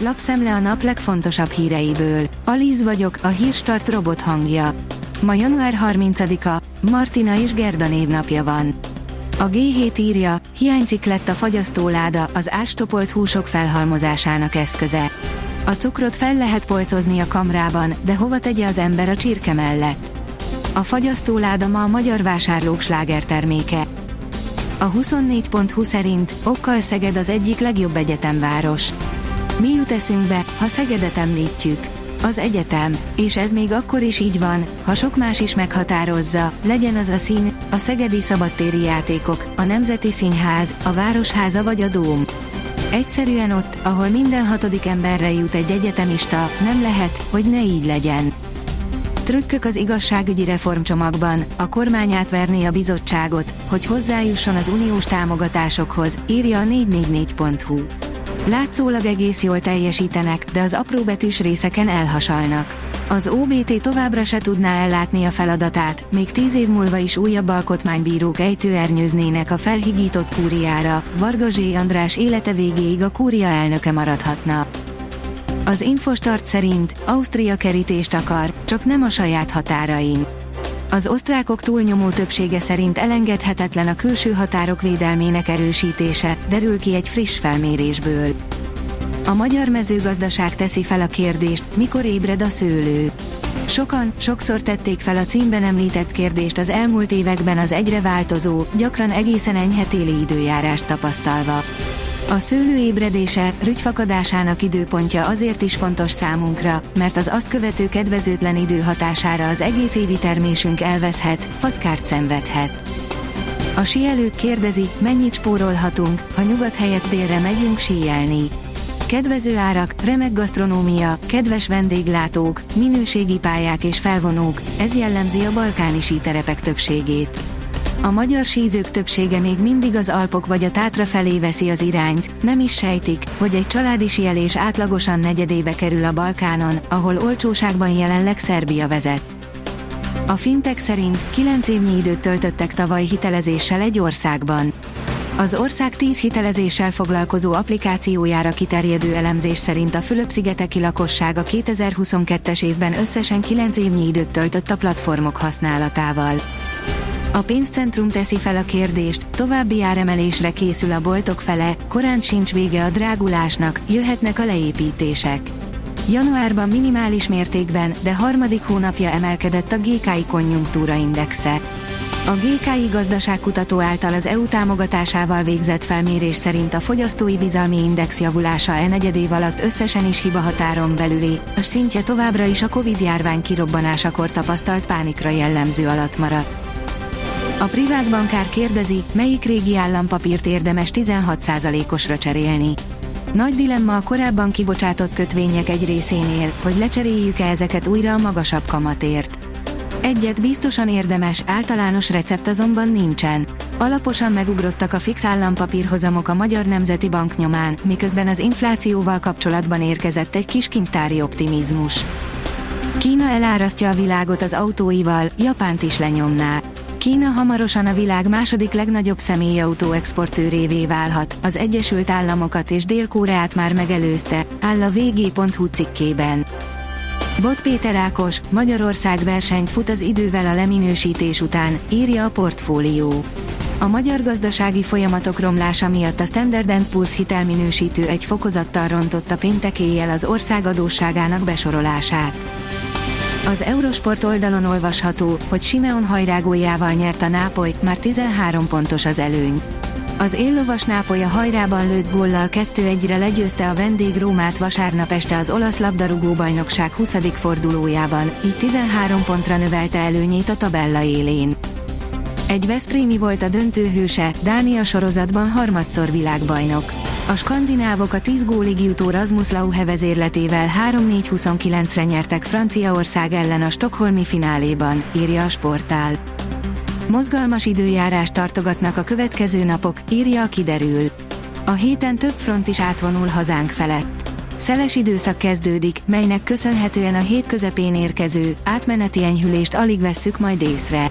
lapszemle a nap legfontosabb híreiből. Alíz vagyok, a hírstart robot hangja. Ma január 30-a, Martina és Gerda névnapja van. A G7 írja, hiányzik lett a fagyasztóláda, az ástopolt húsok felhalmozásának eszköze. A cukrot fel lehet polcozni a kamrában, de hova tegye az ember a csirke mellett? A fagyasztóláda ma a magyar vásárlók slágerterméke. A 24.20 szerint okkal Szeged az egyik legjobb egyetemváros. Mi jut eszünkbe, ha Szegedet említjük? Az egyetem, és ez még akkor is így van, ha sok más is meghatározza, legyen az a szín, a szegedi szabadtéri játékok, a Nemzeti Színház, a Városháza vagy a Dóm. Egyszerűen ott, ahol minden hatodik emberre jut egy egyetemista, nem lehet, hogy ne így legyen. Trükkök az igazságügyi reformcsomagban, a kormány átverné a bizottságot, hogy hozzájusson az uniós támogatásokhoz, írja a 444.hu. Látszólag egész jól teljesítenek, de az apróbetűs részeken elhasalnak. Az OBT továbbra se tudná ellátni a feladatát, még tíz év múlva is újabb alkotmánybírók ejtőernyőznének a felhigított kúriára, Varga Zsé András élete végéig a kúria elnöke maradhatna. Az Infostart szerint Ausztria kerítést akar, csak nem a saját határain. Az osztrákok túlnyomó többsége szerint elengedhetetlen a külső határok védelmének erősítése, derül ki egy friss felmérésből. A magyar mezőgazdaság teszi fel a kérdést, mikor ébred a szőlő. Sokan, sokszor tették fel a címben említett kérdést az elmúlt években az egyre változó, gyakran egészen enyhe téli időjárást tapasztalva. A szőlő ébredése, rügyfakadásának időpontja azért is fontos számunkra, mert az azt követő kedvezőtlen idő hatására az egész évi termésünk elveszhet, vagy kárt szenvedhet. A síelők kérdezi, mennyit spórolhatunk, ha nyugat helyett délre megyünk síelni. Kedvező árak, remek gasztronómia, kedves vendéglátók, minőségi pályák és felvonók, ez jellemzi a balkáni síterepek többségét. A magyar sízők többsége még mindig az Alpok vagy a Tátra felé veszi az irányt, nem is sejtik, hogy egy családi sielés átlagosan negyedébe kerül a Balkánon, ahol olcsóságban jelenleg Szerbia vezet. A fintek szerint 9 évnyi időt töltöttek tavaly hitelezéssel egy országban. Az ország 10 hitelezéssel foglalkozó applikációjára kiterjedő elemzés szerint a Fülöp-szigeteki a 2022-es évben összesen 9 évnyi időt töltött a platformok használatával. A pénzcentrum teszi fel a kérdést, további áremelésre készül a boltok fele, korán sincs vége a drágulásnak, jöhetnek a leépítések. Januárban minimális mértékben, de harmadik hónapja emelkedett a GKI konjunktúra indexe. A GKI gazdaságkutató által az EU támogatásával végzett felmérés szerint a fogyasztói bizalmi index javulása e negyedév alatt összesen is hibahatáron belüli, a szintje továbbra is a Covid járvány kirobbanásakor tapasztalt pánikra jellemző alatt maradt. A privát bankár kérdezi, melyik régi állampapírt érdemes 16%-osra cserélni. Nagy dilemma a korábban kibocsátott kötvények egy részénél, hogy lecseréljük-e ezeket újra a magasabb kamatért. Egyet biztosan érdemes, általános recept azonban nincsen. Alaposan megugrottak a fix állampapírhozamok a Magyar Nemzeti Bank nyomán, miközben az inflációval kapcsolatban érkezett egy kis kintári optimizmus. Kína elárasztja a világot az autóival, Japánt is lenyomná. Kína hamarosan a világ második legnagyobb személyautó exportőrévé válhat, az Egyesült Államokat és Dél-Koreát már megelőzte, áll a vg.hu cikkében. Bot Péter Ákos, Magyarország versenyt fut az idővel a leminősítés után, írja a portfólió. A magyar gazdasági folyamatok romlása miatt a Standard Poor's hitelminősítő egy fokozattal rontotta péntek éjjel az ország adósságának besorolását. Az Eurosport oldalon olvasható, hogy Simeon hajrágójával nyert a Nápoly, már 13 pontos az előny. Az éllovas Nápoly a hajrában lőtt góllal 2-1-re legyőzte a vendég Rómát vasárnap este az olasz labdarúgó bajnokság 20. fordulójában, így 13 pontra növelte előnyét a tabella élén. Egy Veszprémi volt a döntőhőse, Dánia sorozatban harmadszor világbajnok. A skandinávok a 10 gólig jutó Rasmus Lauhe vezérletével 3-4-29-re nyertek Franciaország ellen a stokholmi fináléban, írja a sportál. Mozgalmas időjárást tartogatnak a következő napok, írja a kiderül. A héten több front is átvonul hazánk felett. Szeles időszak kezdődik, melynek köszönhetően a hét közepén érkező, átmeneti enyhülést alig vesszük majd észre.